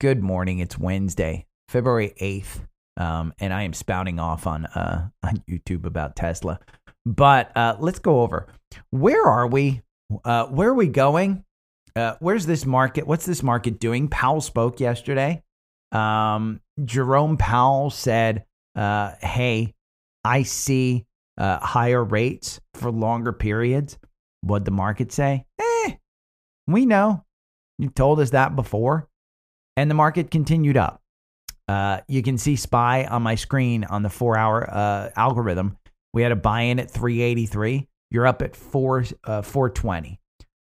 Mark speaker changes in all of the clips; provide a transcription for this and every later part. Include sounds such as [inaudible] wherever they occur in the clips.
Speaker 1: Good morning. It's Wednesday, February 8th. Um, and I am spouting off on uh, [laughs] on YouTube about Tesla. But uh, let's go over where are we? Uh, where are we going? Uh, where's this market? What's this market doing? Powell spoke yesterday. Um, Jerome Powell said, uh, "Hey, I see uh, higher rates for longer periods." What the market say? We know. You told us that before, and the market continued up. Uh, you can see SPY on my screen on the four-hour uh, algorithm. We had a buy-in at 383. You're up at four uh, 420.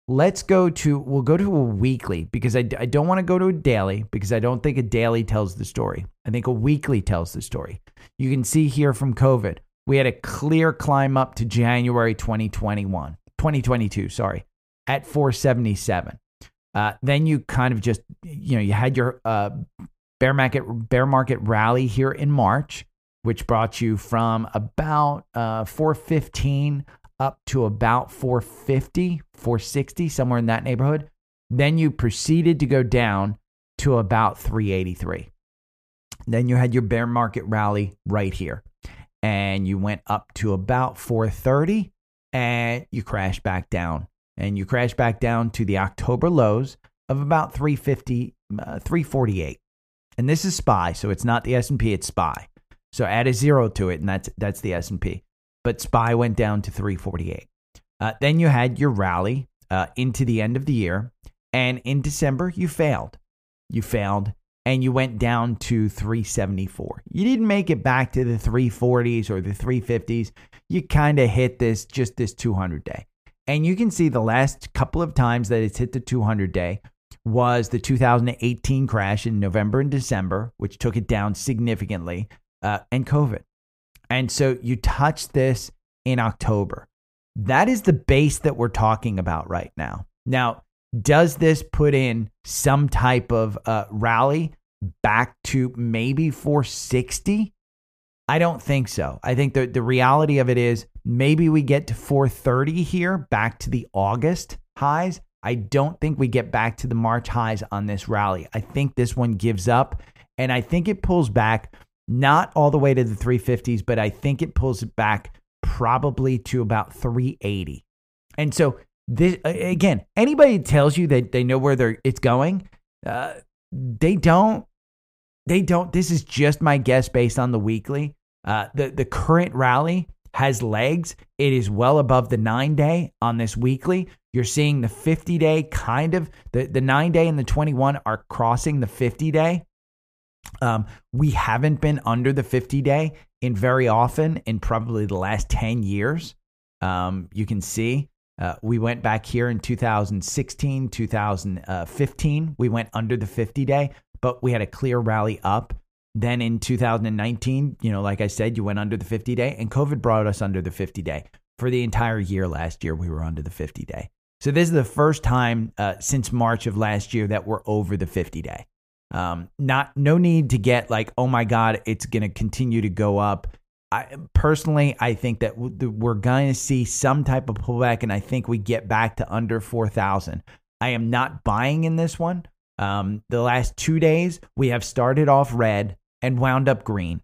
Speaker 1: Let's go to we'll go to a weekly because I, I don't want to go to a daily because I don't think a daily tells the story. I think a weekly tells the story. You can see here from COVID, we had a clear climb up to January 2021, 2022, sorry, at 477. Uh, then you kind of just you know you had your uh, bear market bear market rally here in March, which brought you from about uh, 415 up to about 450, 460, somewhere in that neighborhood. Then you proceeded to go down to about 383. Then you had your bear market rally right here. And you went up to about 430 and you crashed back down. And you crash back down to the October lows of about 350, uh, 348. And this is SPY, so it's not the S&P, it's SPY. So add a zero to it, and that's that's the S&P but SPY went down to 348. Uh, then you had your rally uh, into the end of the year, and in December you failed. You failed, and you went down to 374. You didn't make it back to the 340s or the 350s. You kind of hit this just this 200 day. And you can see the last couple of times that it's hit the 200 day was the 2018 crash in November and December, which took it down significantly, uh, and COVID. And so you touch this in October. That is the base that we're talking about right now. Now, does this put in some type of uh, rally back to maybe 460? I don't think so. I think the, the reality of it is maybe we get to 430 here, back to the August highs. I don't think we get back to the March highs on this rally. I think this one gives up, and I think it pulls back not all the way to the 350s, but I think it pulls it back probably to about 380. And so this again, anybody tells you that they know where they're it's going, uh, they don't. They don't. This is just my guess based on the weekly. Uh, the the current rally has legs. It is well above the nine day on this weekly. You're seeing the 50 day kind of the the nine day and the 21 are crossing the 50 day. Um, we haven't been under the 50 day in very often in probably the last 10 years. Um, you can see uh, we went back here in 2016, 2015. We went under the 50 day, but we had a clear rally up. Then in 2019, you know, like I said, you went under the 50 day, and COVID brought us under the 50 day. For the entire year last year, we were under the 50 day. So this is the first time uh, since March of last year that we're over the 50 day. Um, not no need to get like, oh my god, it's going to continue to go up. I personally, I think that we're going to see some type of pullback, and I think we get back to under four thousand. I am not buying in this one. Um, the last two days, we have started off red and wound up green.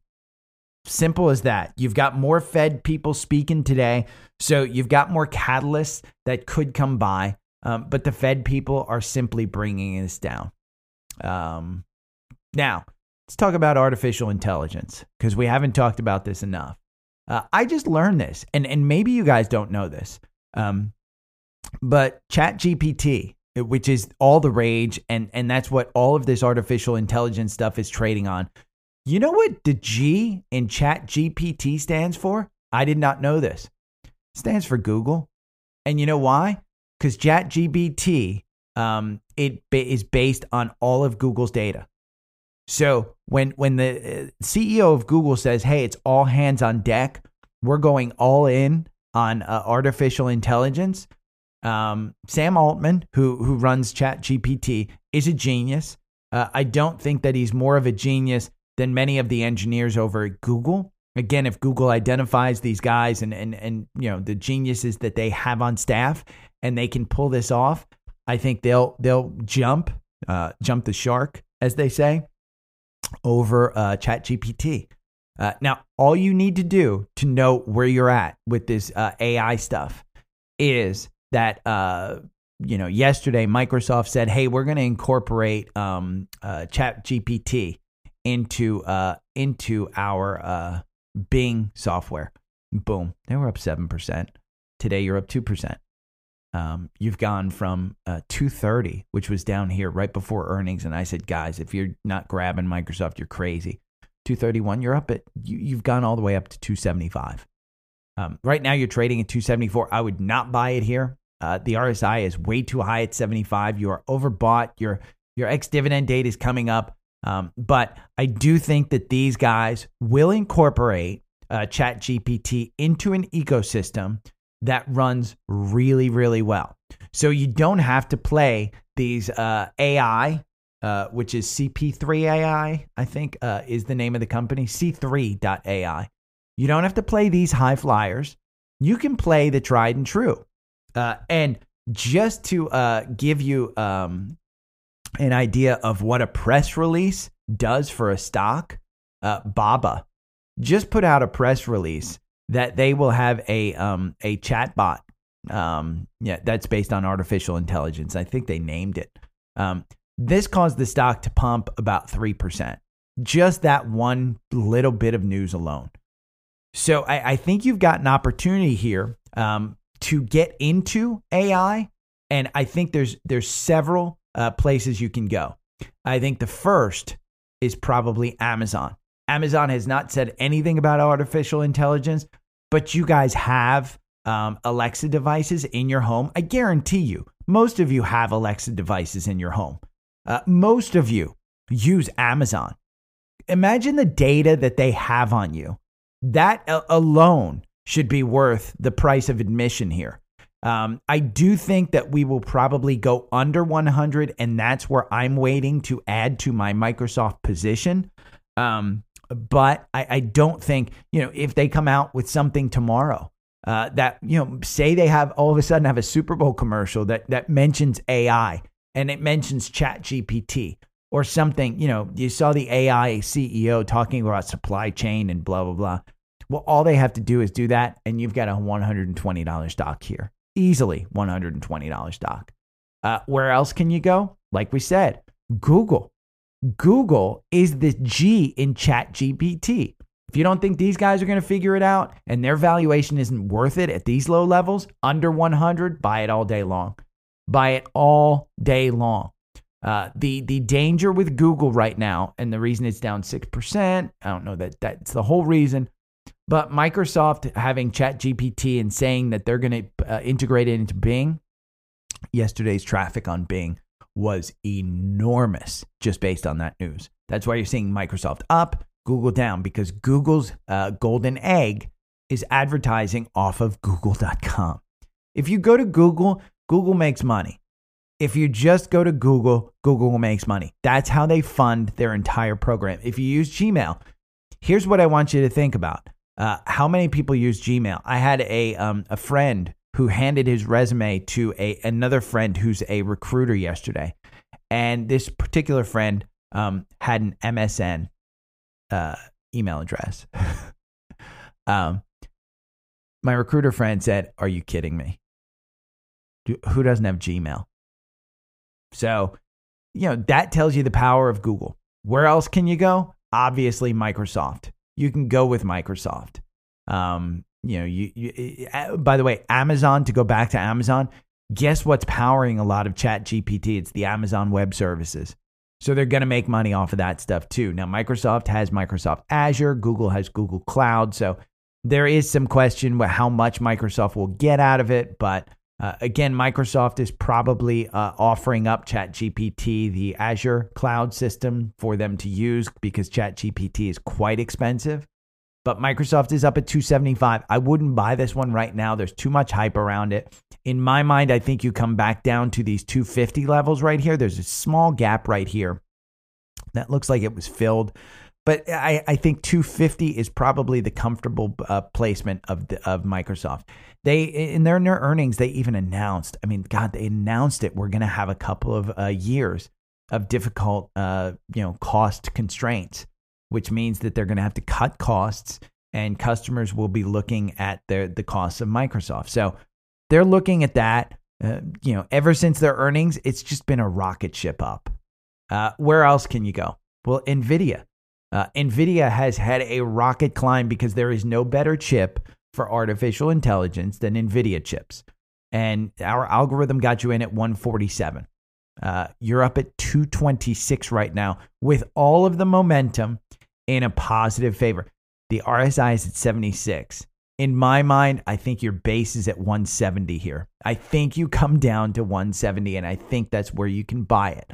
Speaker 1: Simple as that. You've got more Fed people speaking today, so you've got more catalysts that could come by. Um, but the Fed people are simply bringing this down. Um, now, let's talk about artificial intelligence because we haven't talked about this enough. Uh, I just learned this, and, and maybe you guys don't know this, um, but ChatGPT, which is all the rage, and, and that's what all of this artificial intelligence stuff is trading on. You know what the G in Chat GPT stands for? I did not know this. It stands for Google. And you know why? Because Chat GPT um, it is based on all of Google's data. So when when the uh, CEO of Google says, "Hey, it's all hands on deck. We're going all in on uh, artificial intelligence," um, Sam Altman, who who runs ChatGPT, is a genius. Uh, I don't think that he's more of a genius than many of the engineers over at Google. Again, if Google identifies these guys and and and you know the geniuses that they have on staff, and they can pull this off, I think they'll they'll jump uh, jump the shark, as they say, over uh, ChatGPT. Uh, now, all you need to do to know where you're at with this uh, AI stuff is that uh, you know yesterday Microsoft said, "Hey, we're going to incorporate um, uh, ChatGPT into uh, into our uh, Bing software." Boom, they were up seven percent. Today, you're up two percent. Um, you've gone from uh, 230, which was down here right before earnings, and I said, guys, if you're not grabbing Microsoft, you're crazy. 231, you're up at you, you've gone all the way up to 275. Um, right now, you're trading at 274. I would not buy it here. Uh, the RSI is way too high at 75. You are overbought. Your your ex dividend date is coming up. Um, but I do think that these guys will incorporate uh, Chat GPT into an ecosystem that runs really, really well. So you don't have to play these uh, AI, uh, which is CP3 AI, I think uh, is the name of the company, C3.ai. You don't have to play these high flyers. You can play the tried and true. Uh, and just to uh, give you um, an idea of what a press release does for a stock, uh, Baba just put out a press release that they will have a um, a chatbot. Um, yeah, that's based on artificial intelligence. I think they named it. Um, this caused the stock to pump about three percent. Just that one little bit of news alone. So I, I think you've got an opportunity here um, to get into AI, and I think there's there's several uh, places you can go. I think the first is probably Amazon. Amazon has not said anything about artificial intelligence, but you guys have um, Alexa devices in your home. I guarantee you, most of you have Alexa devices in your home. Uh, most of you use Amazon. Imagine the data that they have on you. That alone should be worth the price of admission here. Um, I do think that we will probably go under 100, and that's where I'm waiting to add to my Microsoft position. Um, but I, I don't think, you know, if they come out with something tomorrow uh, that, you know, say they have all of a sudden have a Super Bowl commercial that, that mentions AI and it mentions Chat GPT or something, you know, you saw the AI CEO talking about supply chain and blah, blah, blah. Well, all they have to do is do that, and you've got a $120 stock here. Easily $120 stock. Uh, where else can you go? Like we said, Google. Google is the G in Chat GPT. If you don't think these guys are going to figure it out and their valuation isn't worth it at these low levels, under 100, buy it all day long. Buy it all day long. Uh, the the danger with Google right now, and the reason it's down six percent, I don't know that that's the whole reason, but Microsoft having ChatGPT and saying that they're going to uh, integrate it into Bing, yesterday's traffic on Bing was enormous just based on that news. That's why you're seeing Microsoft up, Google down, because Google's uh, golden egg is advertising off of google.com. If you go to Google, Google makes money. If you just go to Google, Google makes money. That's how they fund their entire program. If you use Gmail, here's what I want you to think about. Uh, how many people use Gmail? I had a um, a friend who handed his resume to a another friend who's a recruiter yesterday, and this particular friend um, had an MSN uh, email address. [laughs] um, my recruiter friend said, "Are you kidding me? Do, who doesn't have Gmail?" So, you know that tells you the power of Google. Where else can you go? Obviously, Microsoft. You can go with Microsoft. Um, you know, you, you by the way, Amazon, to go back to Amazon, guess what's powering a lot of Chat GPT? It's the Amazon Web Services. So they're going to make money off of that stuff too. Now, Microsoft has Microsoft Azure, Google has Google Cloud. So there is some question how much Microsoft will get out of it, but Uh, again, Microsoft is probably uh, offering up ChatGPT, the Azure cloud system, for them to use because ChatGPT is quite expensive. But Microsoft is up at 275. I wouldn't buy this one right now. There's too much hype around it. In my mind, I think you come back down to these 250 levels right here. There's a small gap right here that looks like it was filled. But I, I think 250 is probably the comfortable uh, placement of the, of Microsoft. They in their, in their earnings they even announced. I mean, God, they announced it. We're going to have a couple of uh, years of difficult, uh, you know, cost constraints, which means that they're going to have to cut costs, and customers will be looking at their the costs of Microsoft. So they're looking at that. Uh, you know, ever since their earnings, it's just been a rocket ship up. Uh, where else can you go? Well, Nvidia. Uh, Nvidia has had a rocket climb because there is no better chip for artificial intelligence than Nvidia chips. And our algorithm got you in at 147. Uh, you're up at 226 right now with all of the momentum in a positive favor. The RSI is at 76. In my mind, I think your base is at 170 here. I think you come down to 170, and I think that's where you can buy it.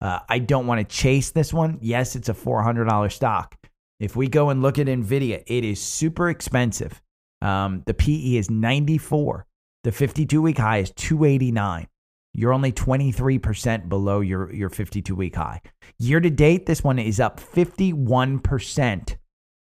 Speaker 1: Uh, I don't want to chase this one. Yes, it's a $400 stock. If we go and look at NVIDIA, it is super expensive. Um, the PE is 94. The 52 week high is 289. You're only 23% below your, your 52 week high. Year to date, this one is up 51%.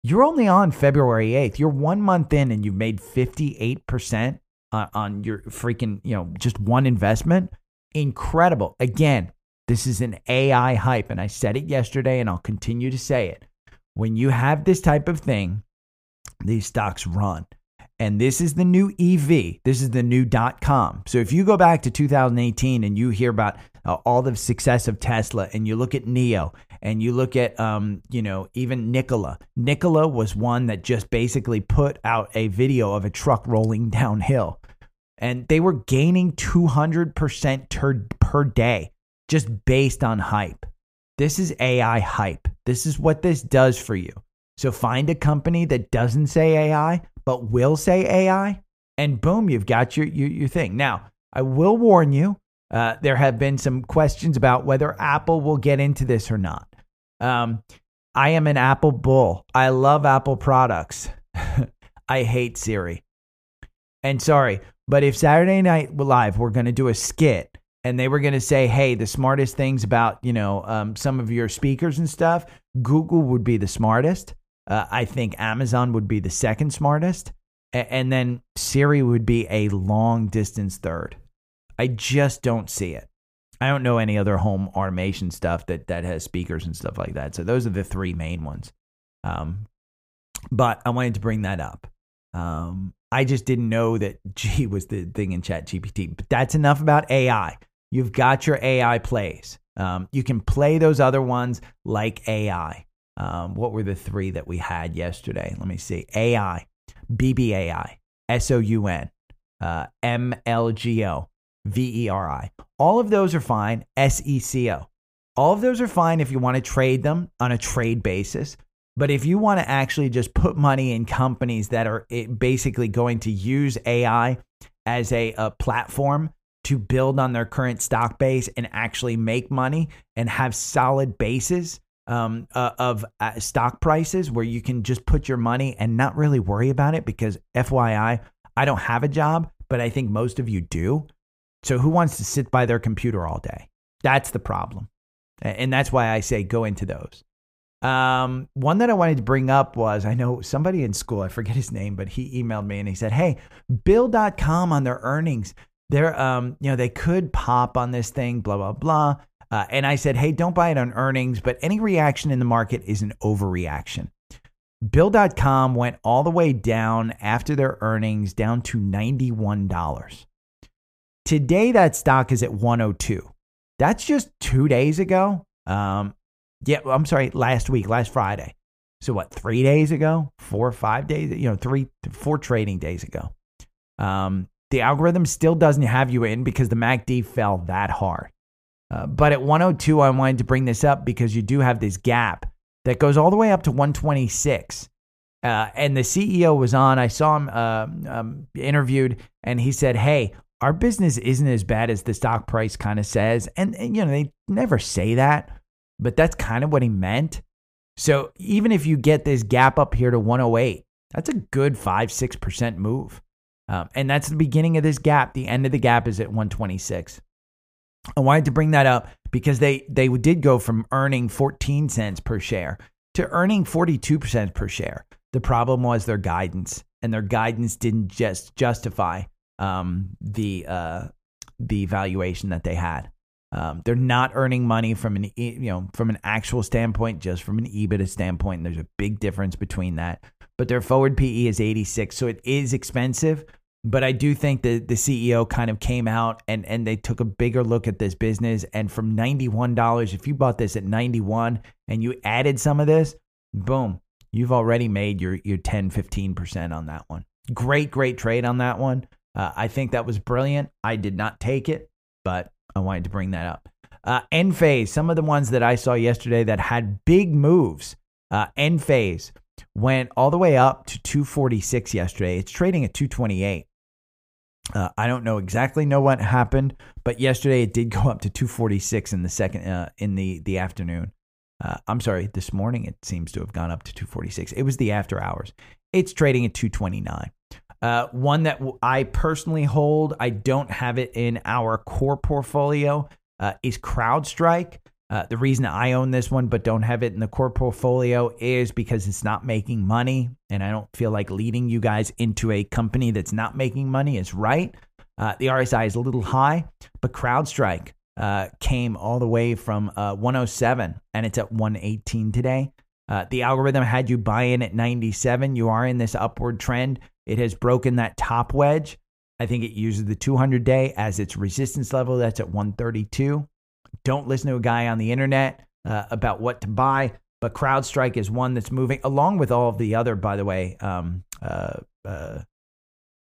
Speaker 1: You're only on February 8th. You're one month in and you've made 58% on, on your freaking, you know, just one investment. Incredible. Again, this is an AI hype. And I said it yesterday and I'll continue to say it. When you have this type of thing, these stocks run. And this is the new EV. This is the new dot com. So if you go back to 2018 and you hear about uh, all the success of Tesla and you look at NIO and you look at, um, you know, even Nikola. Nikola was one that just basically put out a video of a truck rolling [laughs] downhill. And they were gaining 200% ter- per day just based on hype. This is AI hype. This is what this does for you. So find a company that doesn't say AI, but will say AI, and boom, you've got your, your, your thing. Now, I will warn you, uh, there have been some questions about whether Apple will get into this or not. Um, I am an Apple bull. I love Apple products. [laughs] I hate Siri. And sorry, but if Saturday Night Live we're going to do a skit and they were going to say, "Hey, the smartest things about you know um, some of your speakers and stuff," Google would be the smartest. Uh, I think Amazon would be the second smartest, a- and then Siri would be a long distance third. I just don't see it. I don't know any other home automation stuff that that has speakers and stuff like that. So those are the three main ones. Um, but I wanted to bring that up. Um, I just didn't know that [laughs] G was the thing in Chat GPT. But that's enough about AI. You've got your AI plays. Um, you can play those other ones like AI. Um, what were the three that we had yesterday? Let me see. AI, BBAI, SOUN, uh, MLGO, VERI. All of those are fine. SECO. All of those are fine if you want to trade them on a trade basis. But if you want to actually just put money in companies that are eh, basically going to use AI as a, a platform to build on their current stock base and actually make money and have solid bases um, uh, of uh, stock prices where you can just put your money and not really worry about it because FYI, I don't have a job, but I think most of you do. So who wants to sit by their computer all day? That's the problem. And that's why I say go into those. Um, one that I wanted to bring up was I know somebody in school, I forget his name, but he emailed me and he said, Hey, Bill.com on their earnings, they're um, you know, they could pop on this thing, blah, blah, blah. Uh, and I said, hey, don't buy it on earnings, but any reaction in the market is an overreaction. Bill.com went all the way down after their earnings, down to $91. Today, that stock is at 102. That's just two days ago. Um, yeah, I'm sorry, last week, last Friday. So what, three days ago, four or five days, you know, three, four trading days ago. Um, the algorithm still doesn't have you in because the MACD fell that hard. Uh, but at 102, I wanted to bring this up because you do have this gap that goes all the way up to 126. Uh, and the CEO was on. I saw him uh, um, interviewed, and he said, "Hey, our business isn't as bad as the stock price kind of says. And, and, you know, they never say that, but that's kind of what he meant. So even if you get this gap up here to 108, that's a good five, 6% move. Um, and that's the beginning of this gap. The end of the gap is at 126. I wanted to bring that up because they, they did go from earning 14 cents per share to earning 42 cents per share. The problem was their guidance, and their guidance didn't just justify um, the uh, the valuation that they had. Um, they're not earning money from an you know from an actual standpoint, just from an EBITDA standpoint. And there's a big difference between that. But their forward PE is 86, so it is expensive. But I do think that the CEO kind of came out and and they took a bigger look at this business. And from $91, if you bought this at 91 and you added some of this, boom, you've already made your your 10, 15% on that one. Great, great trade on that one. Uh, I think that was brilliant. I did not take it, but I wanted to bring that up. Uh, Enphase, some of the ones that I saw yesterday that had big moves. Uh, Enphase went all the way up to 246 yesterday. It's trading at 228. Uh, I don't know exactly know what happened, but yesterday it did go up to 246 in the second uh, in the the afternoon. Uh, I'm sorry, this morning it seems to have gone up to 246. It was the after hours. It's trading at 229. Uh, one that I personally hold, I don't have it in our core portfolio, uh, is CrowdStrike. Uh, the reason I own this one but don't have it in the core portfolio is because it's not making money. And I don't feel like leading you guys into a company that's not making money is right. Uh, the RSI is a little high, but CrowdStrike uh, came all the way from uh, 107 and it's at 118 today. Uh, the algorithm had you buy in at 97. You are in this upward trend. It has broken that top wedge. I think it uses the 200 day as its resistance level. That's at 132. Don't listen to a guy on the internet uh, about what to buy, but CrowdStrike is one that's moving along with all of the other, by the way, um, uh, uh,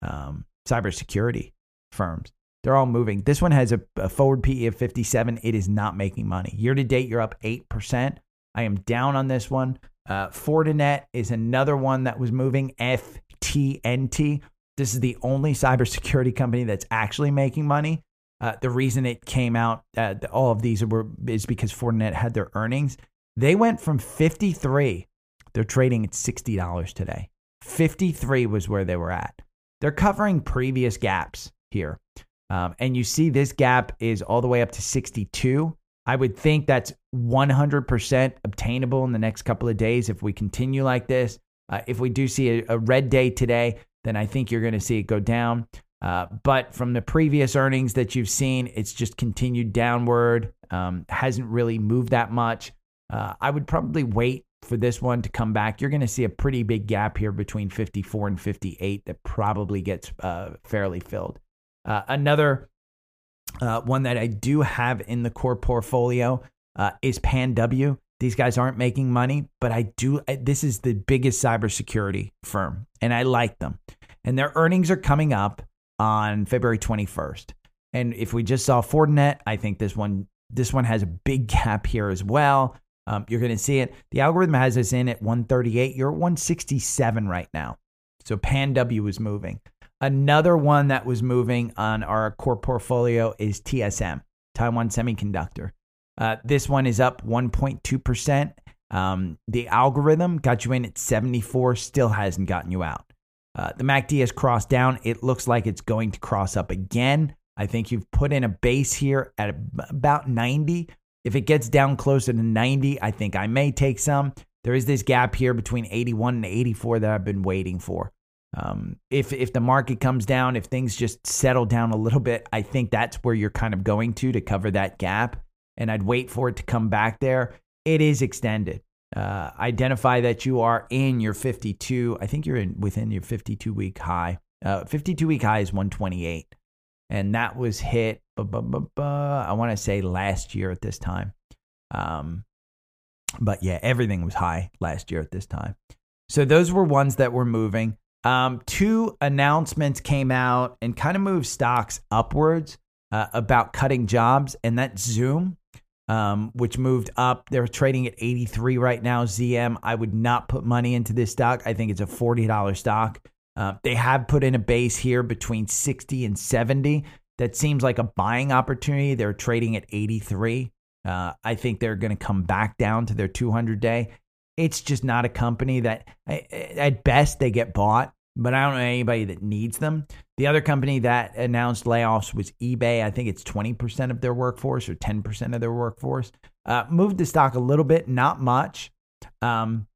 Speaker 1: um, cybersecurity firms. They're all moving. This one has a, a forward PE of 57. It is not making money. Year to date, you're up 8%. I am down on this one. Uh, Fortinet is another one that was moving. FTNT. This is the only cybersecurity company that's actually making money. Uh, the reason it came out, uh, all of these were is because Fortinet had their earnings. They went from 53. They're trading at $60 today. 53 was where they were at. They're covering previous gaps here. Um, and you see this gap is all the way up to 62. I would think that's 100% obtainable in the next couple of days if we continue like this. Uh, if we do see a, a, red day today, then I think you're going to see it go down. Uh, but from the previous earnings that you've seen, it's just continued downward, um, hasn't really moved that much. Uh, I would probably wait for this one to come back. You're going to see a pretty big gap here between 54 and 58 that probably gets uh, fairly filled. Uh, another uh, one that I do have in the core portfolio uh, is PanW. These guys aren't making money, but I do. This is the biggest cybersecurity firm, and I like them. And their earnings are coming up on February 21st. And if we just saw Fortinet, I think this one this one has a big gap here as well. Um, you're going to see it. The algorithm has us in at 138. You're at 167 right now. So PanW is moving. Another one that was moving on our core portfolio is TSM, Taiwan Semiconductor. Uh, this one is up 1.2%. Um, the algorithm got you in at 74, still hasn't gotten you out. Uh, the MACD has crossed down. It looks like it's going to cross up again. I think you've put in a base here at about 90. If it gets down closer to 90, I think I may take some. There is this gap here between 81 and 84 that I've been waiting for. Um, if if the market comes down, if things just settle down a little bit, I think that's where you're kind of going to to cover that gap. And I'd wait for it to come back there. It is extended. Uh, identify that you are in your 52. I think you're in within your 52 week high. Uh, 52 week high is 128, and that was hit. I want to say last year at this time. Um, but yeah, everything was high last year at this time. So those were ones that were moving. Um, two announcements came out and kind of moved stocks upwards uh, about cutting jobs, and that's Zoom, um, which moved up. They're trading at 83 right now. ZM, I would not put money into this stock. I think it's a $40 stock. Uh, they have put in a base here between 60 and 70. That seems like a buying opportunity. They're trading at 83. Uh, I think they're going to come back down to their 200 day. It's just not a company that, at best, they get bought, but I don't know anybody that needs them. The other company that announced layoffs was eBay. I think it's 20% of their workforce or 10% of their workforce. Uh, moved the stock a little bit, not much. Um,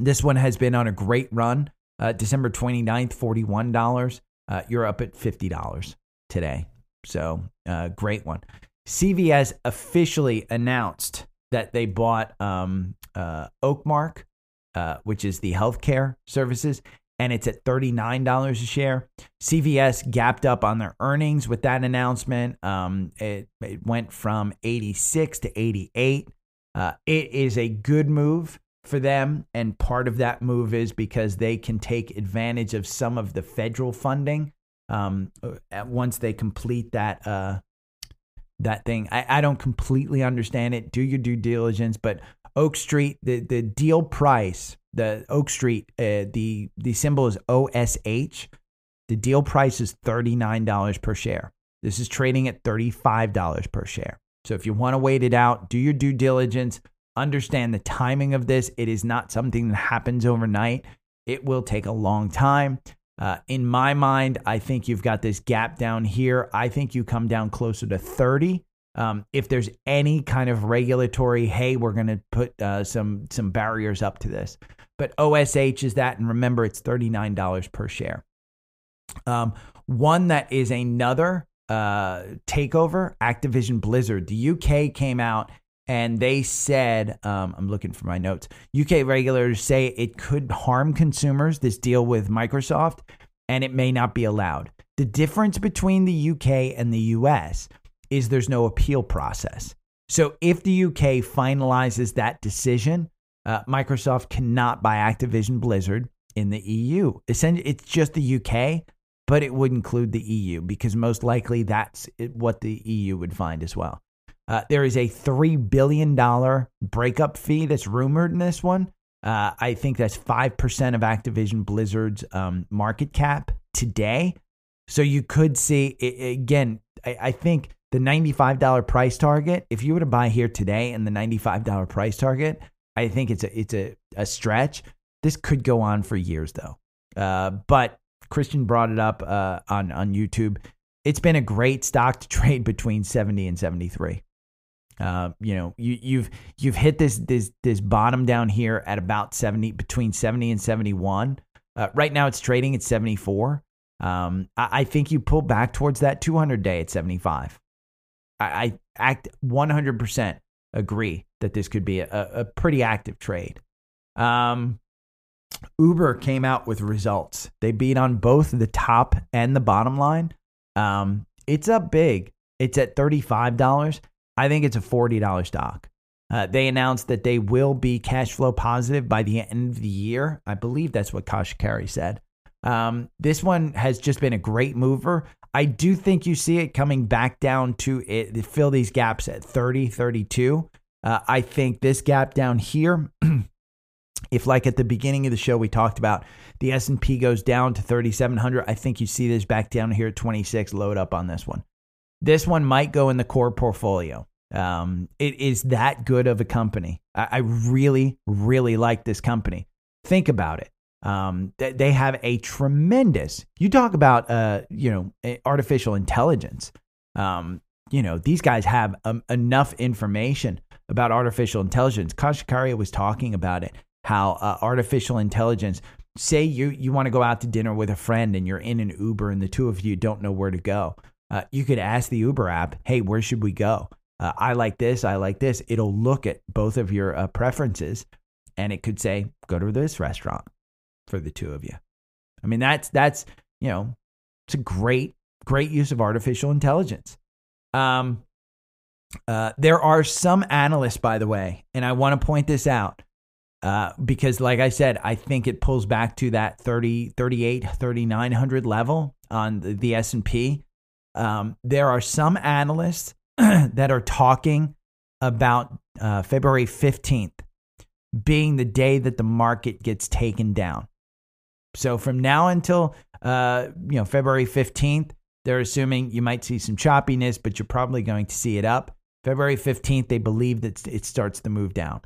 Speaker 1: this one has been on a great run. Uh, December 29th, $41. Uh, you're up at $50 today. So, uh, great one. CVS officially announced that they bought um, uh, Oakmark, uh, which is the healthcare services, and it's at $39 a share. CVS gapped up on their earnings with that announcement. Um, it, it, went from 86 to 88. Uh, it is a good move for them. And part of that move is because they can take advantage of some of the federal funding um, once they complete that uh, that thing. I, I don't completely understand it. Do your due diligence, but Oak Street, the, the deal price, the Oak Street, uh, the the symbol is OSH. The deal price is thirty nine dollars per share. This is trading at thirty five dollars per share. So if you want to wait it out, do your due diligence. Understand the timing of this. It is not something that happens overnight. It will take a long time. Uh, in my mind, I think you've got this gap down here. I think you come down closer to 30. Um, if there's any kind of regulatory, hey, we're going to put uh, some some barriers up to this. But OSH is that, and remember, it's thirty nine dollars per share. Um, one that is another uh, takeover, Activision Blizzard. The UK came out and they said, um, I'm looking for my notes. UK regulators say it could harm consumers, this deal with Microsoft, and it may not be allowed. The difference between the UK and the US is there's no appeal process. So if the UK finalizes that decision, uh, Microsoft cannot buy Activision Blizzard in the EU. It's just the UK, but it would include the EU because most likely that's what the EU would find as well. Uh, there is a $3 billion breakup fee that's rumored in this one. Uh, I think that's 5% of Activision Blizzard's um, market cap today. So you could see, again, I, I think the $95 price target, if you were to buy here today and the $95 price target, I think it's a, it's a, a stretch. This could go on for years though. Uh, but Christian brought it up uh, on, on YouTube. It's been a great stock to [laughs] trade between 70 and 73. Uh, you know, you, you've you've hit this this this bottom down here at about seventy between seventy and seventy one. Uh, right now, it's trading at seventy four. Um, I, think you pull back towards that two hundred day at seventy five. I, I act one hundred percent agree that this could be a, a pretty active trade. Um, Uber came out with results. They beat on both the top and the bottom line. Um, it's up big. It's at thirty five dollars. I think it's a $40 stock. Uh, they announced that they will be cash flow positive by the end of the year. I believe that's what Kashkari said. Um, this one has just been a great mover. I do think you see it coming back down to it, fill these gaps at 30, 32. Uh, I think this gap down here, [clears throat] if like at the beginning of the show we talked about the S&P goes down to 3700, I think you see this back down here at 26 load up on this one. This one might go in the core portfolio. Um, it is that good of a company. I, I really, really like this company. Think about it. Um, they, they have a tremendous. You talk about, uh, you know, artificial intelligence. Um, you know, these guys have um, enough information about artificial intelligence. Kashkaria was talking about it. How uh, artificial intelligence. Say you you want to go out to dinner with a friend and you're in an Uber and the two of you don't know where to go uh, you could ask the Uber app, hey, where should we go? Uh, I like this, I like this. It'll look at both of your uh, preferences and it could say, go to this restaurant for the two of you. I mean, that's, that's, you know, it's a great, great use of artificial intelligence. Um, uh, there are some analysts, by the way, and I want to point this out uh, because, like I said, I think it pulls back to that 30, 38, 3900 level on the, the S&P. Um, there are some analysts [clears throat] that are talking about uh, February 15th being the day that the market gets taken down. So from now until uh, you know February 15th, they're assuming you might see some choppiness, but you're probably going to see it up. February 15th, they believe that it starts to move down.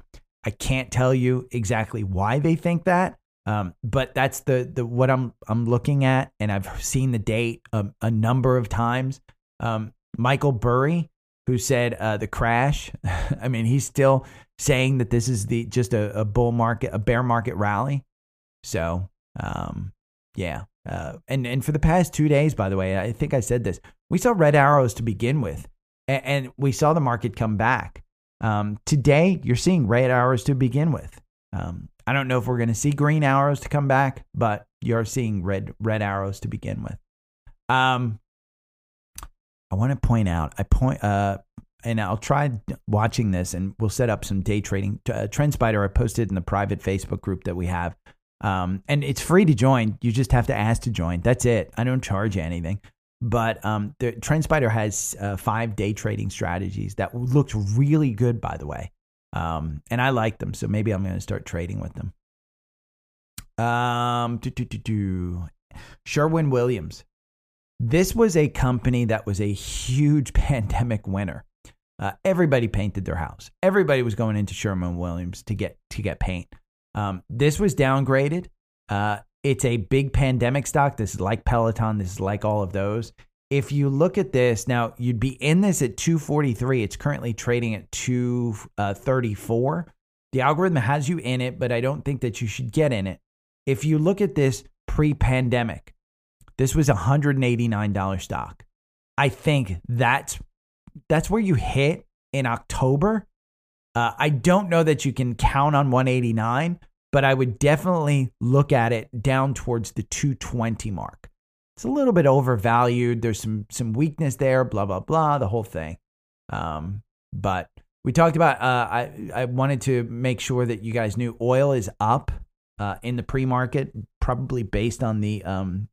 Speaker 1: I can't tell you exactly why they think that, um, but that's the the what I'm I'm looking at, and I've seen the date a, a number of times. Um, Michael Burry, who said uh, the crash. [laughs] I mean, he's still saying that this is the just a, a bull market, a bear market rally. So, um, yeah. Uh, and and for the past two days, by the way, I think I said this. We saw red arrows to begin with, and, and we saw the market come back. Um, today, you're seeing red arrows to begin with. Um, I don't know if we're going to see green arrows to come back, but you're seeing red red arrows to begin with. Um, I want to point out, I point, uh, and I'll try watching this, and we'll set up some day trading. Uh, TrendSpider, I posted in the private Facebook group that we have, um, and it's free to join. You just have to ask to join. That's it. I don't charge anything. But um, the TrendSpider has uh, five day trading strategies that looked really good, by the way. Um, and I like them, so maybe I'm going to start trading with them. Um, do, do, do, do. Sherwin Williams. This was a company that was a huge [laughs] pandemic winner. Uh, everybody painted their house. Everybody was going into Sherwin Williams to get to get paint. Um, this was downgraded. Uh, it's a big pandemic stock. This is like Peloton. This is like all of those. If you look at this now, you'd be in this at 243. It's currently trading at 234. The algorithm has you in it, but I don't think that you should get in it. If you look at this pre pandemic, this was a $189 stock. I think that's that's where you hit in October. Uh, I don't know that you can count on 189, but I would definitely look at it down towards the 220 mark. It's a little bit overvalued. There's some some weakness there. Blah blah blah. The whole thing. Um, but we talked about. Uh, I I wanted to make sure that you guys knew oil is up uh, in the pre-market, probably based on the um,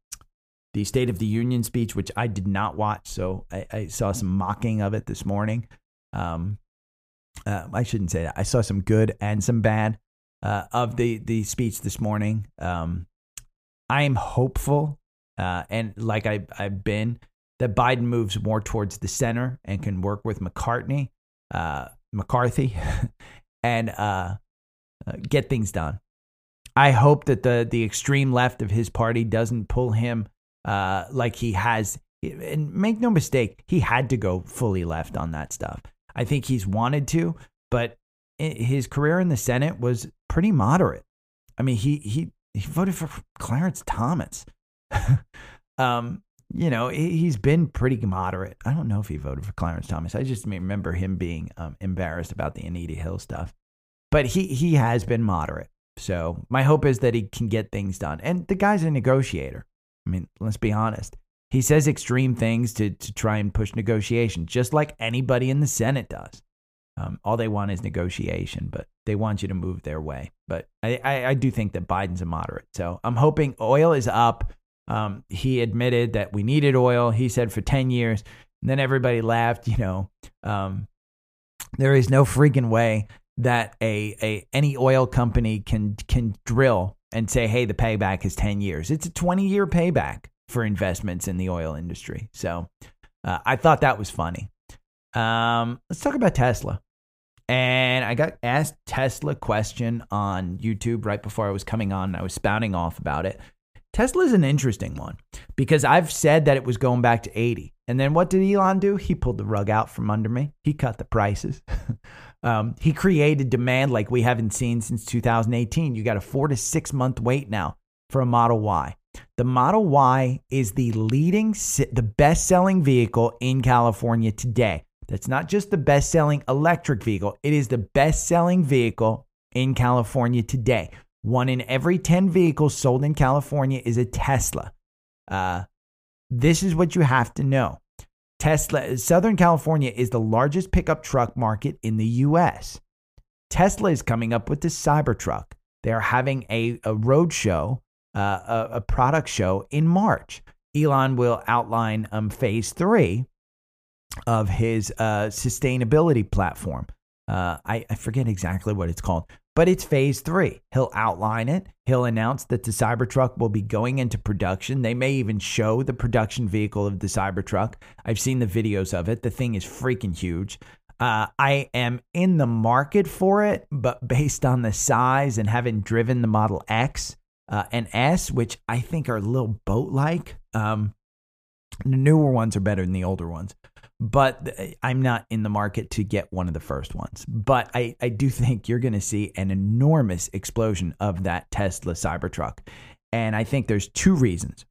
Speaker 1: the State of the Union speech, which I did not watch, so I, I saw some mocking of it this morning. Um, uh, I shouldn't say that. I saw some good and some bad uh, of the the speech this morning. Um, I am hopeful, uh, and like I, I've been, that Biden moves more towards the center and can work with McCartney, uh, McCarthy, [laughs] and uh, uh, get things done. I hope that the the extreme left of his party doesn't pull him like he has. And make no mistake, he had to go fully left on that stuff. I think he's wanted to, but his career in the Senate was pretty moderate. I mean, he he he voted for Clarence Thomas. [laughs] um, you know, he's been pretty moderate. I don't know if he voted for Clarence Thomas. I just remember him being um, embarrassed about the Anita Hill stuff. But he he has been moderate. So my hope is that he can get things done. And the guy's a negotiator. I mean, let's be honest. He says extreme things to, to try and push negotiation, just like anybody in the Senate does. Um, all they want is negotiation, but they want you to move their way. But I, I, I do think that Biden's a moderate. So I'm hoping oil is up. Um, he admitted that we needed oil. He said for 10 years. And then everybody laughed. You know, um, there is no freaking way that a, a any oil company can can drill and say, hey, the payback is 10 years. It's a 20 year payback for investments in the oil industry. So uh, I thought that was funny. Um, let's talk about Tesla. And I got asked Tesla question on YouTube right before I was coming on. I was spouting off about it. Tesla is an interesting one because I've said that it was going back to 80. And then what did Elon do? He pulled the rug out from under me. He cut the prices. [laughs] Um, he created demand like we haven't seen since 2018. You got a four to six month wait now for a Model Y. The Model Y is the leading, the best selling vehicle in California today. That's not just the best selling electric vehicle, it is the best selling vehicle in California today. One in every 10 vehicles sold in California is a Tesla. Uh, this is what you have to know. Tesla, Southern California is the largest pickup truck market in the US. Tesla is coming up with the Cybertruck. They're having a, a road show, uh, a, a, product show in March. Elon will outline um, phase three of his uh, sustainability platform. Uh, I, I forget exactly what it's called, but it's phase three. He'll outline it. He'll announce that the Cybertruck will be going into production. They may even show the production vehicle of the Cybertruck. I've seen the videos of it. The thing is freaking huge. Uh, I am in the market for it, but based on the size and having driven the Model X uh, and S, which I think are a little boat like, um, the newer ones are better than the older ones but I'm not in the market to get one of the first ones. But I, I do think you're going to see an enormous explosion of that Tesla Cybertruck. And I think there's two reasons.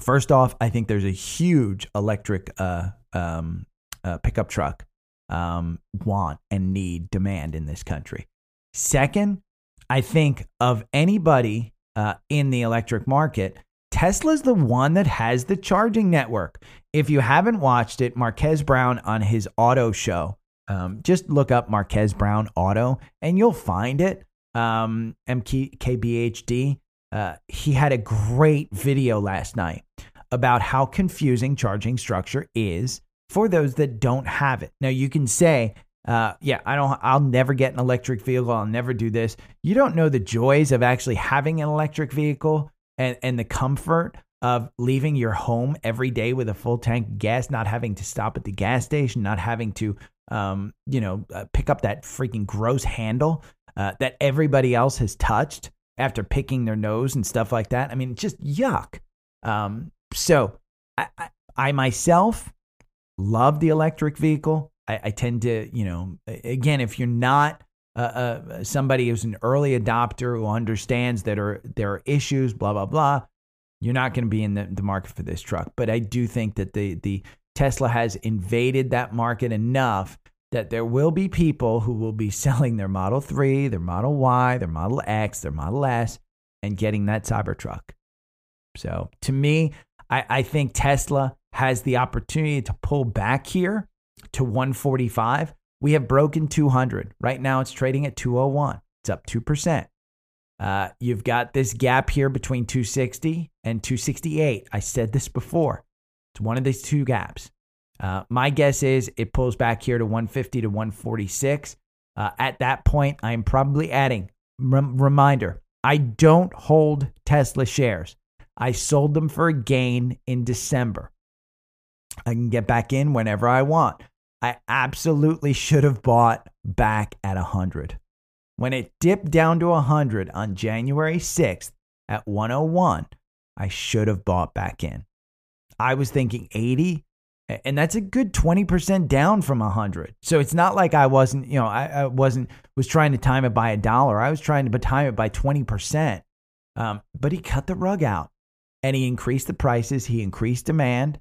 Speaker 1: First off, I think there's a huge electric uh, um, uh, pickup truck um, want and need demand in this country. Second, I think of anybody uh, in the electric market, Tesla's the one that has the charging network. If you haven't watched it, Marques Brown on his auto show, um, just look up Marques Brown Auto and you'll find it. Um, MKBHD. Uh, he had a great video last night about how confusing charging structure is for those that don't have it. Now you can say, uh, yeah, I don't, I'll never get an electric vehicle. I'll never do this. You don't know the joys of actually having an electric vehicle and, and the comfort of leaving your home every day with a full tank of gas, not having to stop at the gas station, not having to, um, you know, uh, pick up that freaking gross handle uh, that everybody else has touched after picking their nose and stuff like that. I mean, just yuck. Um, so I, I, I, myself love the electric vehicle. I, I, tend to, you know, again, if you're not uh, uh, somebody who's an early adopter who understands that are, there are issues, blah, blah, blah, you're not going to be in the, the market for this truck. But I do think that the, the Tesla has invaded that market enough that there will be people who will be selling their Model 3, their Model Y, their Model X, their Model S, and getting that Cybertruck. So to me, I, I think Tesla has the opportunity to pull back here to 145. We have broken 200. Right now, it's trading at 201. It's up 2%. Uh, you've got this gap here between 260 and 268. I said this before. It's one of these two gaps. Uh, my guess is it pulls back here to 150 to 146. Uh, at that point, I'm probably adding. Rem- reminder I don't hold Tesla shares. I sold them for a gain in December. I can get back in whenever I want. I absolutely should have bought back at 100. When it dipped down to 100 on January 6th at 101, I should have bought back in. I was thinking 80, and that's a good 20% down from 100. So it's not like I wasn't, you know, I, I wasn't, was trying to time it by a dollar. I was trying to time it by 20%. Um, but he cut the rug out and he increased the prices, he increased demand,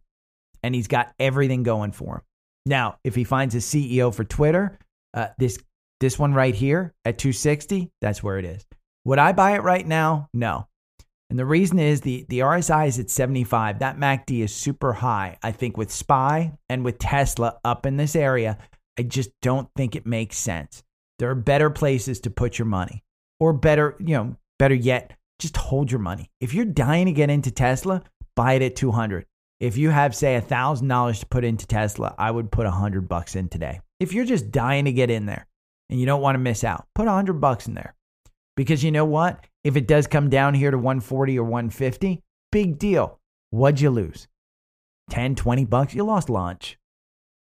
Speaker 1: and he's got everything going for him. Now, if he finds a CEO for Twitter, uh, this this one right here at 260, that's where it is. Would I buy it right now? No. And the reason is the, the RSI is at 75. That MACD is super high. I think with SPY and with Tesla up in this area, I just don't think it makes sense. There are better places to put your money. Or better, you know, better yet, just hold your money. If you're dying to get into Tesla, buy it at 200. If you have say $1,000 to put into Tesla, I would put 100 bucks in today. If you're just dying to get in there, and you don't want to miss out, put a hundred bucks in there. Because you know what? If it does come down here to 140 or 150, big deal. What'd you lose? 10, 20 bucks? You lost lunch.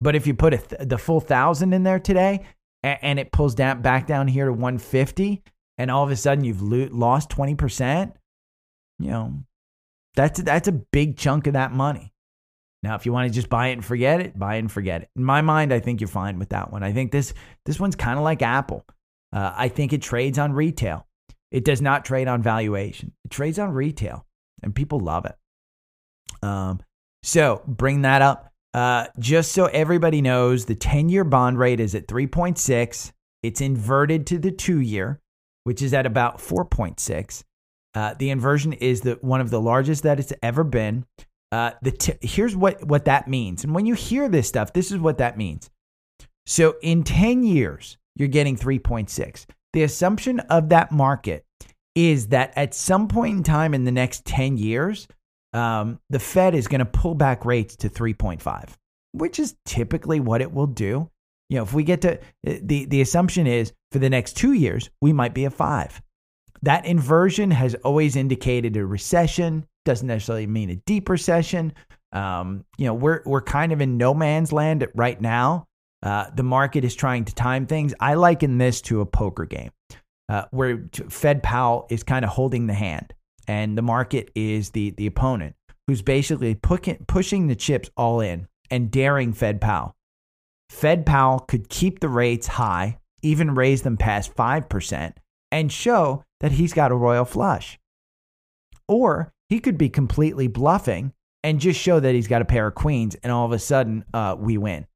Speaker 1: But if you put th- the full thousand in there today and, and, it pulls down back down here to 150 and all of a sudden you've lo- lost 20%, you know, that's, that's a big chunk of that money. Now, if you want to just buy it and forget it, buy it and forget it. In my mind, I think you're fine with that one. I think this this one's kind of like Apple. Uh, I think it trades on retail. It does not trade on valuation. It trades on retail, and people love it. Um, so bring that up. Uh, just so everybody knows, the 10 year bond rate is at 3.6. It's inverted to the two year, which is at about 4.6. Uh, the inversion is the, one of the largest that it's ever been. Uh, the t- here's what what that means. And when you hear this stuff, this is what that means. So in 10 years, you're getting 3.6. The assumption of that market is that at some point in time in the next 10 years, um, the Fed is going to pull back rates to 3.5, which is typically what it will do. You know, if we get to the the assumption is for the next two years we might be a five. That inversion has always indicated a recession. Doesn't necessarily mean a deep recession. Um, you know, we're we're kind of in no man's land right now. Uh, the market is trying to time things. I liken this to a poker game uh, where Fed Powell is kind of holding the hand, and the market is the the opponent who's basically pushing the chips all in and daring Fed Powell. Fed Powell could keep the rates high, even raise them past 5%, and show that he's got a royal flush. Or he could be completely bluffing and just show that he's got a pair of queens, and all of a sudden, uh, we win.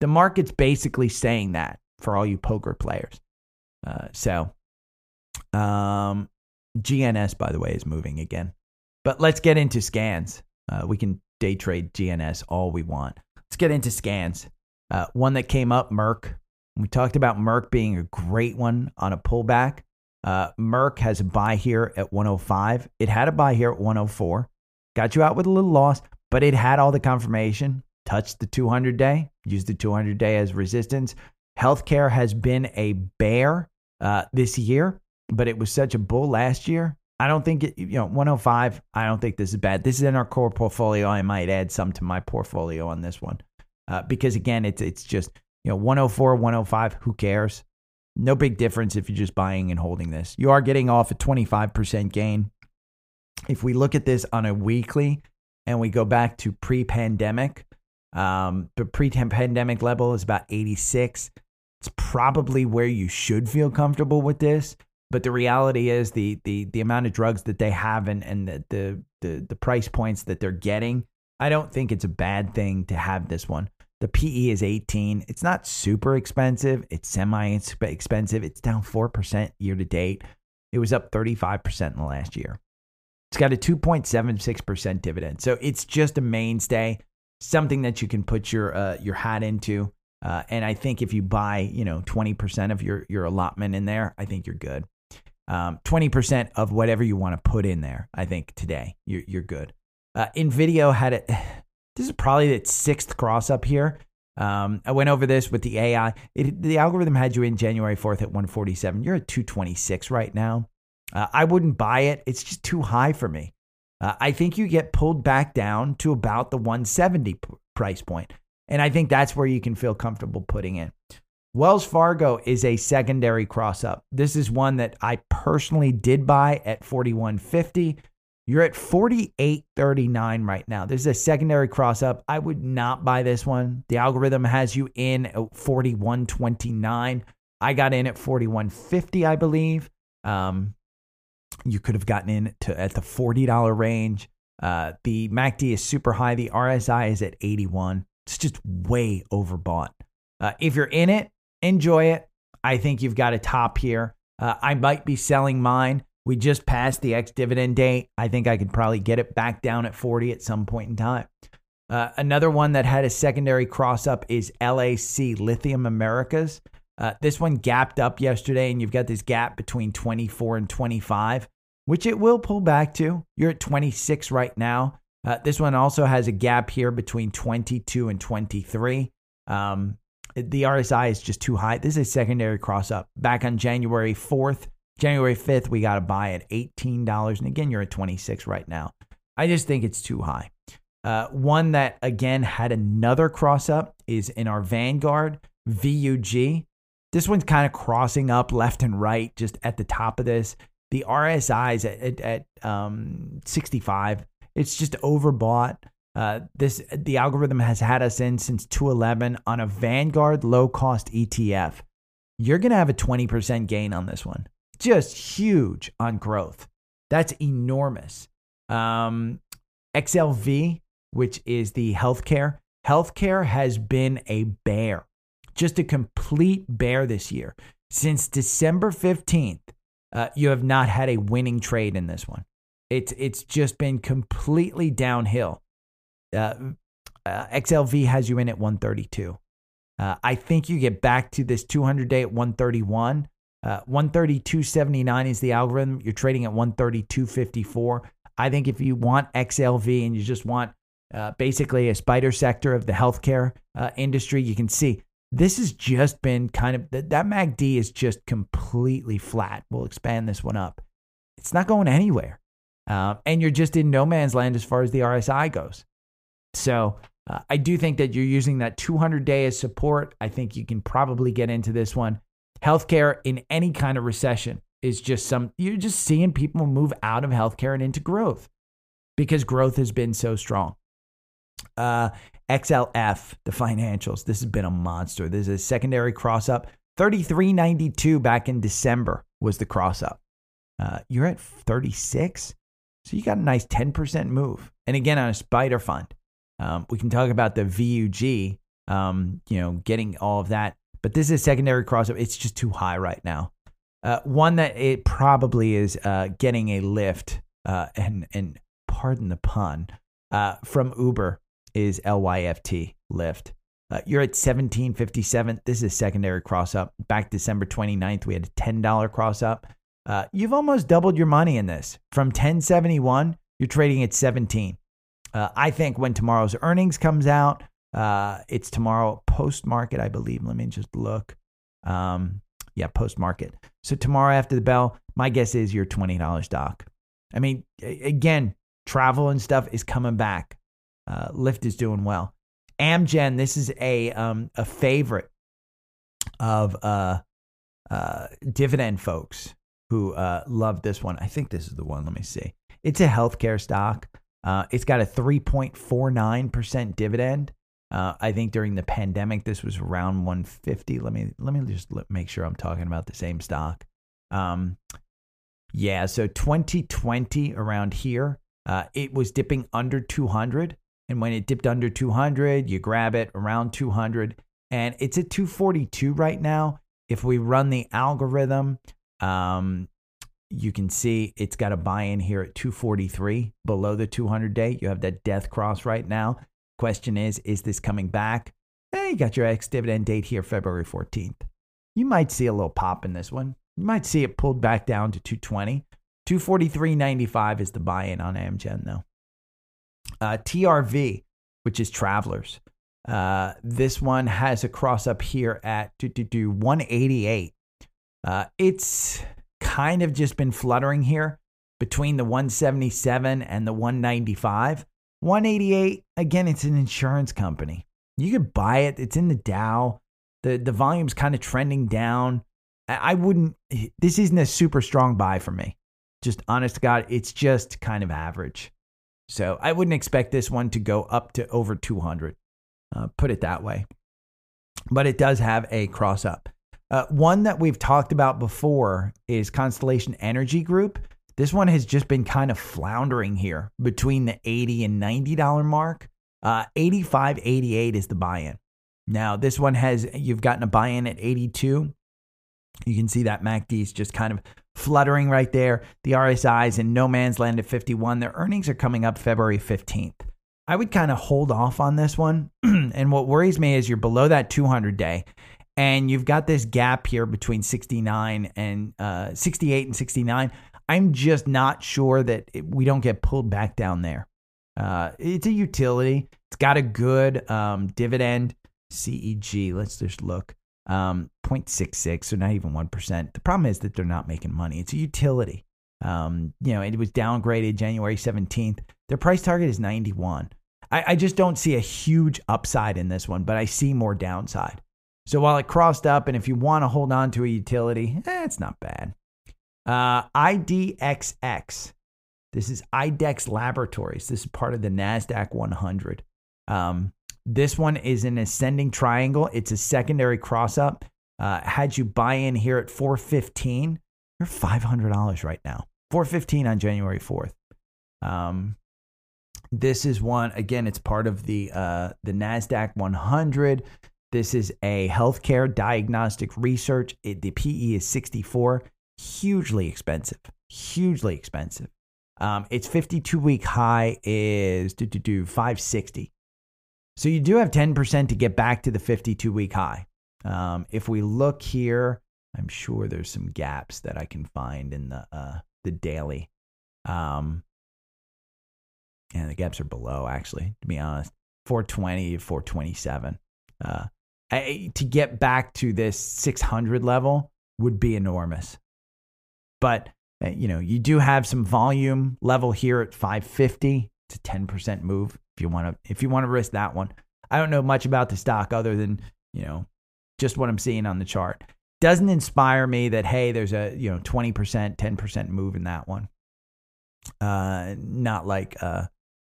Speaker 1: The market's basically saying that for all you poker players. Uh, so, um, GNS, by the way, is moving again. But let's get into scans. Uh, we can day trade GNS all we want. Let's get into scans. Uh, one that came up, Merck. We talked about Merck being a great one on a pullback. Uh, Merck has a buy here at 105. It had a buy here at 104. Got you out with a little loss, but it had all the confirmation. Touched the 200 day, used the 200 day as resistance. Healthcare has been a bear uh, this year, but it was such a bull last year. I don't think it, you know 105. I don't think this is bad. This is in our core portfolio. I might add some to my portfolio on this one uh, because again, it's it's just you know 104, 105. Who cares? No big difference if you're just buying and holding this. You are getting off a 25% gain. If we look at this on a weekly and we go back to pre-pandemic, um, the pre-pandemic level is about 86. It's probably where you should feel comfortable with this. But the reality is the the the amount of drugs that they have and, and the, the the the price points that they're getting, I don't think it's a bad thing to have this one. The PE is 18. It's not super expensive. It's semi expensive. It's down 4% year to date. It was up 35% in the last year. It's got a 2.76% dividend. So it's just a mainstay, something that you can put your uh, your hat into. Uh, and I think if you buy, you know, 20% of your your allotment in there, I think you're good um, 20% of whatever you want to put in there. I think today you're, you're good. Uh, Nvidia had it. This is probably its sixth cross up here. Um, I went over this with the AI. It, the algorithm had you in January 4th at 147. You're at 226 right now. Uh, I wouldn't buy it. It's just too high for me. Uh, I think you get pulled back down to about the 170 p- price point. And I think that's where you can feel comfortable putting in. Wells Fargo is a secondary cross up. This is one that I personally did buy at 41.50. You're at 48.39 right now. This is a secondary cross up. I would not buy this one. The algorithm has you in at 41.29. I got in at 41.50, I believe. Um, you could have gotten in to at the $40 range. Uh, the MACD is super high. The RSI is at 81. It's just way overbought. Uh, if you're in it, enjoy it. I think you've got a top here. Uh, I might be selling mine. We just passed the ex dividend date. I think I could probably get it back down at 40 at some point in time. Uh, another one that had a secondary cross up is LAC Lithium Americas. Uh, this one gapped up yesterday, and you've got this gap between 24 and 25, which it will pull back to. You're at 26 right now. Uh, this one also has a gap here between 22 and 23. Um, the RSI is just too high. This is a secondary cross up. Back on January 4th, January 5th, we got to buy at $18. And again, you're at 26 right now. I just think it's too high. Uh, one that again had another cross up is in our Vanguard VUG. This one's kind of crossing up left and right, just at the top of this. The RSI is at, at, at um, 65. It's just overbought. Uh, this the algorithm has had us in since 211 on a Vanguard low cost ETF. You're going to have a 20% gain on this one. Just huge on growth. That's enormous. Um, XLV, which is the healthcare, healthcare has been a bear, just a complete bear this year. Since December 15th, uh, you have not had a winning trade in this one. It's it's just been completely downhill. Uh, uh, XLV has you in at 132. Uh, I think you get back to this 200 day at 131. Uh, 132.79 is the algorithm. You're trading at 132.54. I think if you want XLV and you just want uh, basically a SPDR sector of the healthcare uh, industry, you can see this has just been kind of that, that MACD is just completely flat. We'll expand this one up. It's not going anywhere. Uh, and you're just in no man's land as far as the RSI goes. So uh, I do think that you're using that 200 day as support. I think you can probably get into this one. Healthcare in any kind of recession is just some, you're just seeing people move out of healthcare and into growth because growth has been so strong. Uh, XLF, the financials, this has been a monster. This is a secondary cross up. 33.92 back in December was the cross up. Uh, you're at 36. So you got a nice 10% move. And again, on a SPDR fund, um, we can talk about the VUG, um, you know, getting all of that. But this is a secondary crossover. It's just too high right now. Uh, one that it probably is uh, getting a lift, uh, and, and pardon the pun, uh, from Uber is LYFT Lyft. Uh, you're at 1757. This is a secondary cross up. Back December 29th, we had a $10 cross up. Uh, you've almost doubled your money in this. From 1071, you're trading at 17. Uh, I think when tomorrow's earnings comes out, uh, it's tomorrow post market, I believe. Let me just look. Um, yeah, post market. So tomorrow after the bell, my guess is your $20 stock. I mean, again, travel and stuff is coming back. Uh, Lyft is doing well. Amgen, this is a um, a favorite of uh, uh, dividend folks who uh, love this one. I think this is the one. Let me see. It's a healthcare stock. Uh, it's got a 3.49% dividend. Uh, I think during the pandemic, this was around 150. Let me let me just make sure I'm talking about the same stock. Um, yeah, so 2020 around here, uh, it was dipping under 200. And when it dipped under 200, you grab it around 200. And it's at 242 right now. If we run the algorithm, um, you can see it's got a buy in here at 243 below the 200 day. You have that death cross right now. Question is, is this coming back? Hey, you got your ex dividend date here, February 14th. You might see a little pop in this one. You might see it pulled back down to 220. 243.95 is the buy in on Amgen, though. Uh, TRV, which is Travelers. Uh, this one has a cross up here at do, do, do 188. Uh, it's kind of just been fluttering here between the 177 and the 195. 188, again, it's an insurance company. You could buy it, it's in the Dow. The, the volume's kind of trending down. I, I wouldn't, this isn't a super strong buy for me. Just honest to God, it's just kind of average. So I wouldn't expect this one to go up to over 200. Uh, put it that way. But it does have a cross up. Uh, one that we've talked about before is Constellation Energy Group. This one has just been kind of floundering here between the 80 and $90 mark. Uh, 85, 88 is the buy in. Now, this one has, you've gotten a buy in at 82. You can see that MACD is just kind of fluttering right there. The RSI's in no man's land at 51. Their earnings are coming up February 15th. I would kind of hold off on this one. [clears throat] and what worries me is you're below that 200 day and you've got this gap here between 69 and uh, 68 and 69. I'm just not sure that it, we don't get pulled back down there. Uh, it's a utility. It's got a good um, dividend. CEG. Let's just look um, 0.66, so not even 1%. The problem is that they're not making money. It's a utility. Um, you know, it was downgraded January 17th. Their price target is 91. I, I just don't see a huge upside in this one, but I see more downside. So while it crossed up, and if you want to hold on to a utility, eh, it's not bad. Uh, IDXX. This is IDEXX Laboratories. This is part of the NASDAQ 100. Um, this one is an ascending triangle. It's a secondary cross up. Uh, had you buy in here at 415, you're $500 right now. 415 on January 4th. Um, this is one again. It's part of the uh, the Nasdaq 100. This is a healthcare diagnostic research. It, the PE is 64. Hugely expensive. Hugely expensive. Um, its 52 week high is do, do, do 560. So you do have 10% to get back to the 52 week high. Um, if we look here, I'm sure there's some gaps that I can find in the uh, the daily. Um, and the gaps are below, actually, to be honest. 420 427. Uh, I, to get back to this 600 level would be enormous. But uh, you know, you do have some volume level here at 550. It's a 10% move if you want to if you want to risk that one. I don't know much about the stock other than, you know, just what I'm seeing on the chart. Doesn't inspire me that hey, there's a, you know, 20%, 10% move in that one. Uh not like uh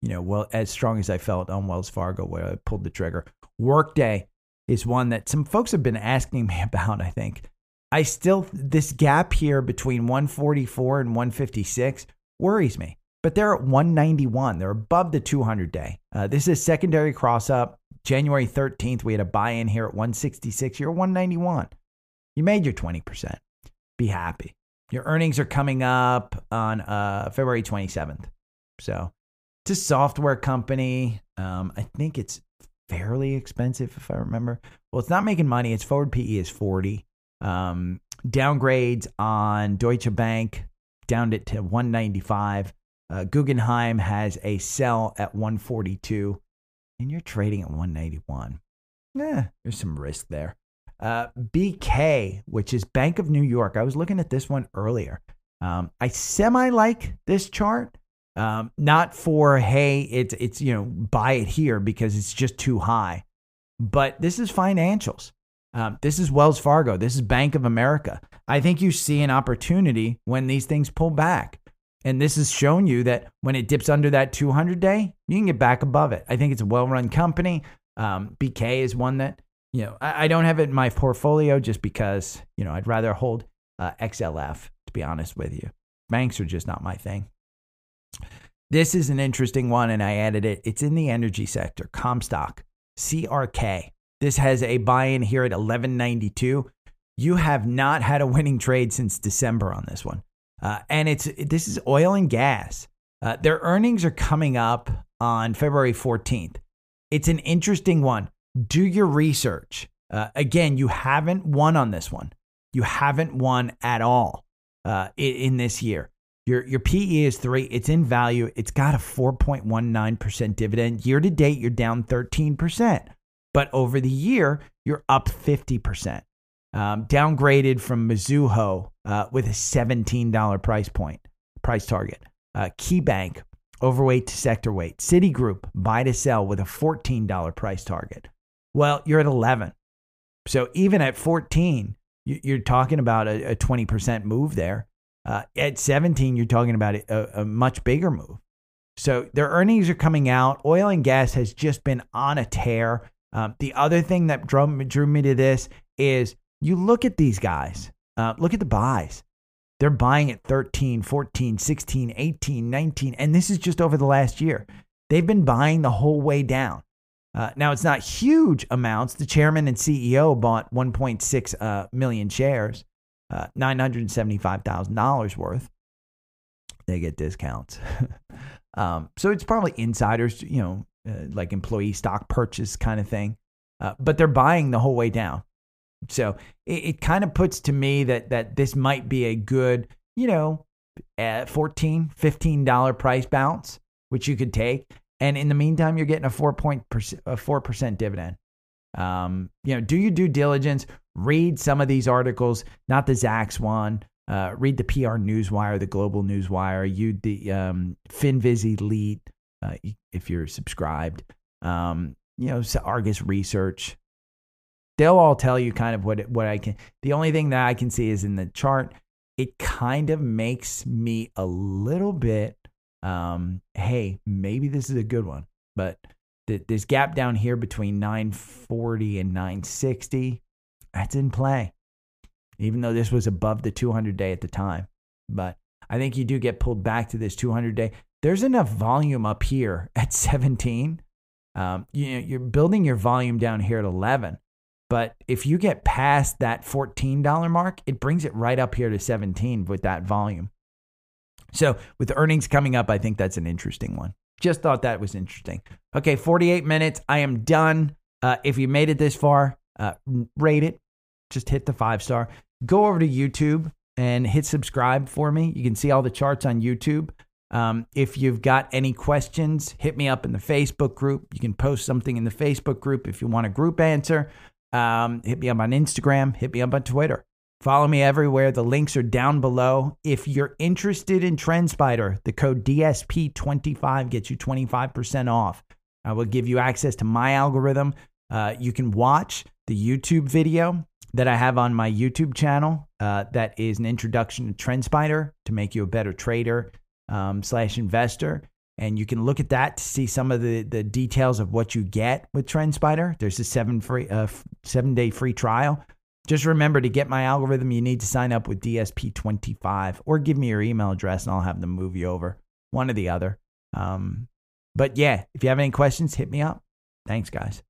Speaker 1: you know, well as strong as I felt on Wells Fargo where I pulled the trigger. Workday is one that some folks have been asking [laughs] me about, I think. I still this gap here between 144 and 156 worries me. But they're at 191. They're above the 200 day. Uh, this is secondary cross up. January 13th, we had a buy in here at 166. You're 191. You made your 20%. Be happy. Your earnings are coming up on uh, February 27th. So it's a software company. Um, I think it's fairly expensive, if I remember. Well, it's not making money. Its forward PE is 40. Um, downgrades on Deutsche Bank downed it to 195. Uh, Guggenheim has a sell at 142, and you're trading at 191. Yeah, there's some risk there. Uh, BK, which is Bank of New York. I was looking at this one earlier. Um, I semi like this chart. Um, not for hey, it's it's you know buy it here because it's just too high, but this is financials. Um, this is Wells Fargo. This is Bank of America. I think you see an opportunity when these things pull back. And this has shown you that when it dips under that 200 day, you can get back above it. I think it's a well run company. Um, BK is one that, you know, I, I, don't have it in my portfolio just because, you know, I'd rather hold uh, XLF, to be honest with you. Banks are just not my thing. This is an interesting one, and I added it. It's in the energy sector, Comstock, CRK. This has a buy in here at 1192. You have not had a winning trade since December on this one. Uh, and it's this is oil and gas. Uh, their earnings are coming up on February 14th. It's an interesting one. Do your research. Uh, again, you haven't won on this one. You haven't won at all uh, in, in this year. Your your PE is three. It's in value. It's got a 4.19% dividend. Year to date, you're down 13%. But over the year, you're up 50%. Um, downgraded from Mizuho uh, with a $17 price point, price target. Uh, KeyBank, overweight to sector weight. Citigroup, buy to sell with a $14 price target. Well, you're at 11. So even at 14, you're talking about a, 20% move there. Uh, at 17, you're talking about a, a much bigger move. So their earnings are coming out. Oil and gas has just been on a tear. Um, the other thing that drew, drew me to this is you look at these guys, uh, look at the buys. They're buying at 13, 14, 16, 18, 19, and this is just over the last year. They've been buying the whole way down. Uh, now, it's not huge amounts. The chairman and CEO bought 1.6 uh, million shares, uh, $975,000 worth. They get discounts. [laughs] um, so it's probably insiders, you know, uh, like employee stock purchase kind of thing. Uh, but they're buying the whole way down. So it, it kind of puts to me that that this might be a good, you know, uh, 14 $15 price bounce, which you could take. And in the meantime, you're getting a four point a four percent dividend. Um, you know, do your due diligence. Read some of these articles, not the Zacks one. Uh, read the PR Newswire, the Global Newswire. You the um, FinViz Elite uh, if you're subscribed. Um, you know, Argus Research. They'll all tell you kind of what what I can. The only thing that I can see is in the chart. It kind of makes me a little bit. Um, hey, maybe this is a good one, but th- this gap down here between 940 and 960, that's in play. Even though this was above the 200 day at the time, but I think you do get pulled back to this 200 day there's enough volume up here [laughs] at 17. Um, you know, you're building your volume down here at 11. But if you get past that $14 mark, it brings it right up here to 17 with that volume. So with earnings coming up, I think that's an interesting one. Just thought that was interesting. Okay, 48 minutes. I am done. Uh, if you made it this far, uh, rate it. Just hit the five star. Go over to YouTube and hit subscribe for me. You can see all the charts on YouTube. Um, if you've got any questions, hit me up in the Facebook group. You can post something in the Facebook group if you want a group answer. Um, hit me up on Instagram. Hit me up on Twitter. Follow me everywhere. The links are down below. If you're interested in TrendSpider, the code DSP25 gets you 25% off. I will give you access to my algorithm. Uh, you can watch the YouTube video that I have on my YouTube channel. Uh, that is an introduction to TrendSpider to make you a better trader um, slash investor. And you can look at that to see some of the, the details of what you get with TrendSpider. There's a seven free uh, seven day free trial. Just remember to get my algorithm, you need to sign up with DSP25 or give me your email address and I'll have them move you over. One or the other. Um, but yeah, if you have any questions, hit me up. Thanks, guys.